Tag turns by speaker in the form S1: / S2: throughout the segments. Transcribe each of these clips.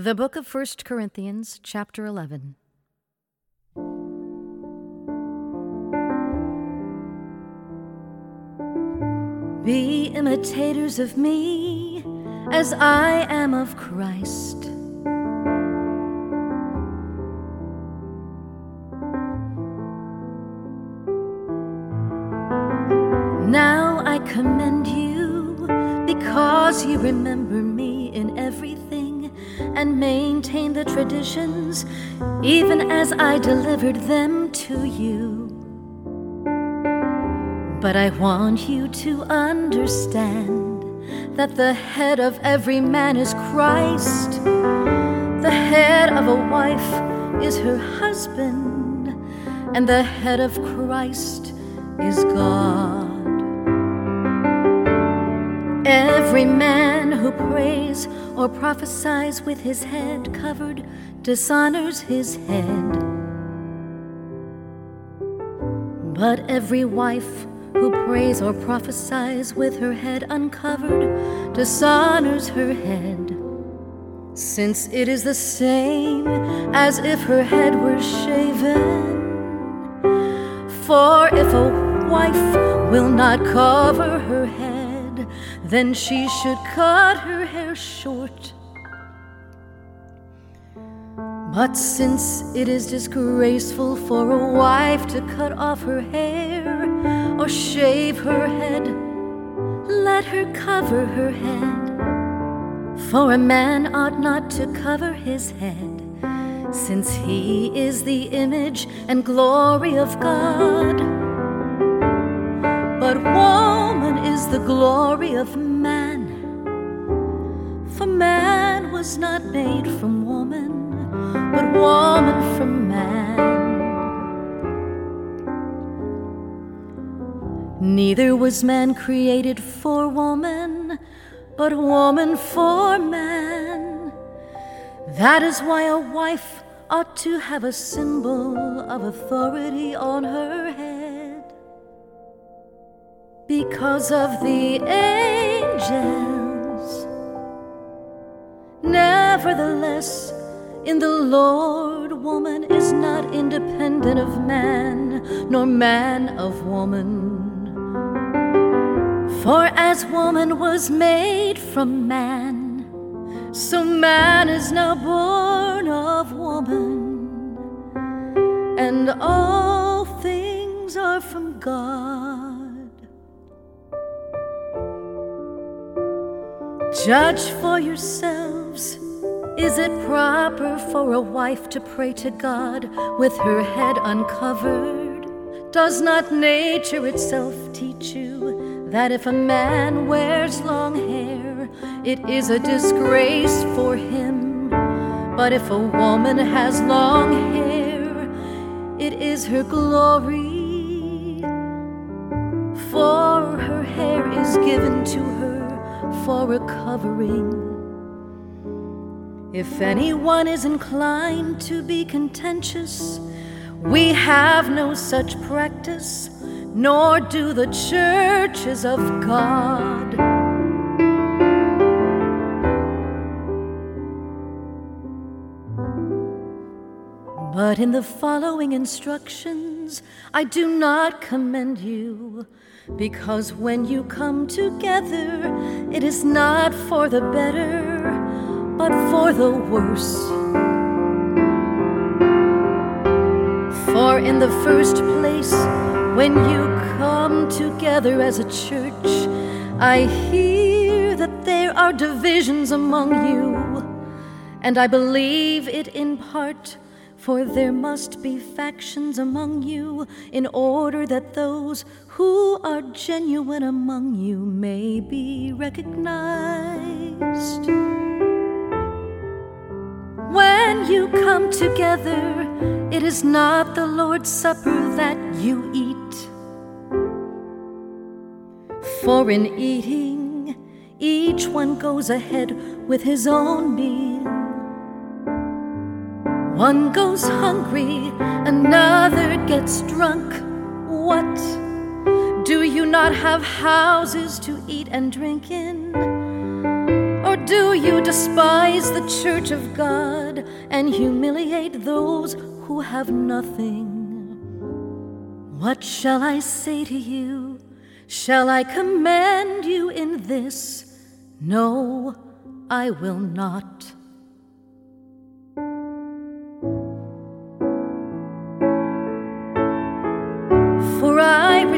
S1: The book of 1 Corinthians, chapter 11. Be imitators of me as I am of Christ. Now I commend you because you remember and maintain the traditions even as I delivered them to you. But I want you to understand that the head of every man is Christ. The head of a wife is her husband, and the head of Christ is God. Every man who prays or prophesies with his head covered dishonors his head. But every wife who prays or prophesies with her head uncovered dishonors her head, since it is the same as if her head were shaven. For if a wife will not cover her head, then she should cut her hair short. But since it is disgraceful for a wife to cut off her hair or shave her head, let her cover her head. For a man ought not to cover his head, since he is the image and glory of God. But woman is the glory of man. For man was not made from woman but woman from man. Neither was man created for woman, but woman for man. That is why a wife ought to have a symbol of authority on her head. Because of the angels. Nevertheless, in the Lord, woman is not independent of man, nor man of woman. For as woman was made from man, so man is now born of woman, and all things are from God. Judge for yourselves. Is it proper for a wife to pray to God with her head uncovered? Does not nature itself teach you that if a man wears long hair, it is a disgrace for him? But if a woman has long hair, it is her glory. For her hair is given to her for a If anyone is inclined to be contentious, we have no such practice, nor do the churches of God. But in the following instructions, I do not commend you, because when you come together, it is not for the better but for the worse. For in the first place, when you come together as a church, I hear that there are divisions among you, and I believe it in part. For there must be factions among you, in order that those who are genuine among you may be recognized. When you come together, it is not the Lord's Supper that you eat. For in eating, each one goes ahead with his own meal. One goes hungry, another gets drunk. What? Do you not have houses to eat and drink in? Or do you despise the church of God and humiliate those who have nothing? What shall I say to you? Shall I command you in this? No, I will not.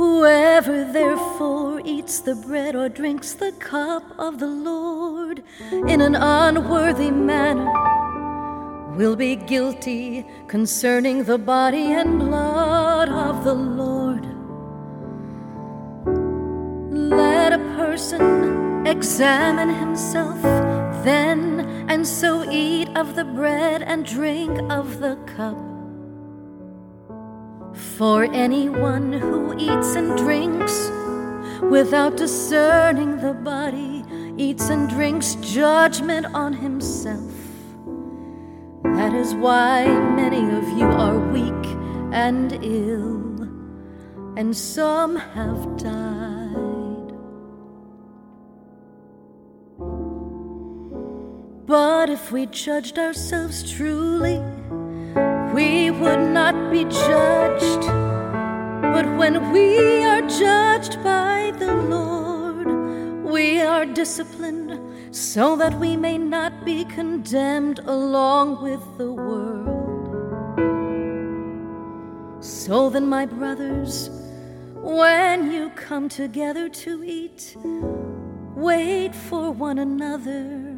S1: Whoever therefore eats the bread or drinks the cup of the Lord in an unworthy manner will be guilty concerning the body and blood of the Lord. Let a person examine himself then, and so eat of the bread and drink of the cup. For anyone who eats and drinks without discerning the body eats and drinks judgment on himself. That is why many of you are weak and ill, and some have died. But if we judged ourselves truly, we would not be judged. But when we are judged by the Lord, we are disciplined so that we may not be condemned along with the world. So then, my brothers, when you come together to eat, wait for one another.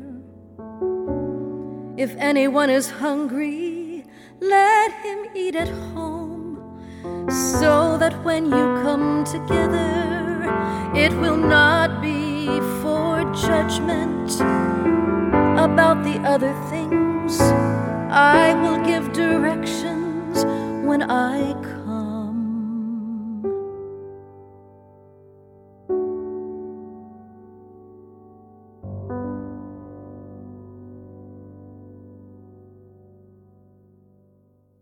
S1: If anyone is hungry, let him eat at home, so that when you come together, it will not be for judgment. About the other things, I will give directions when I come.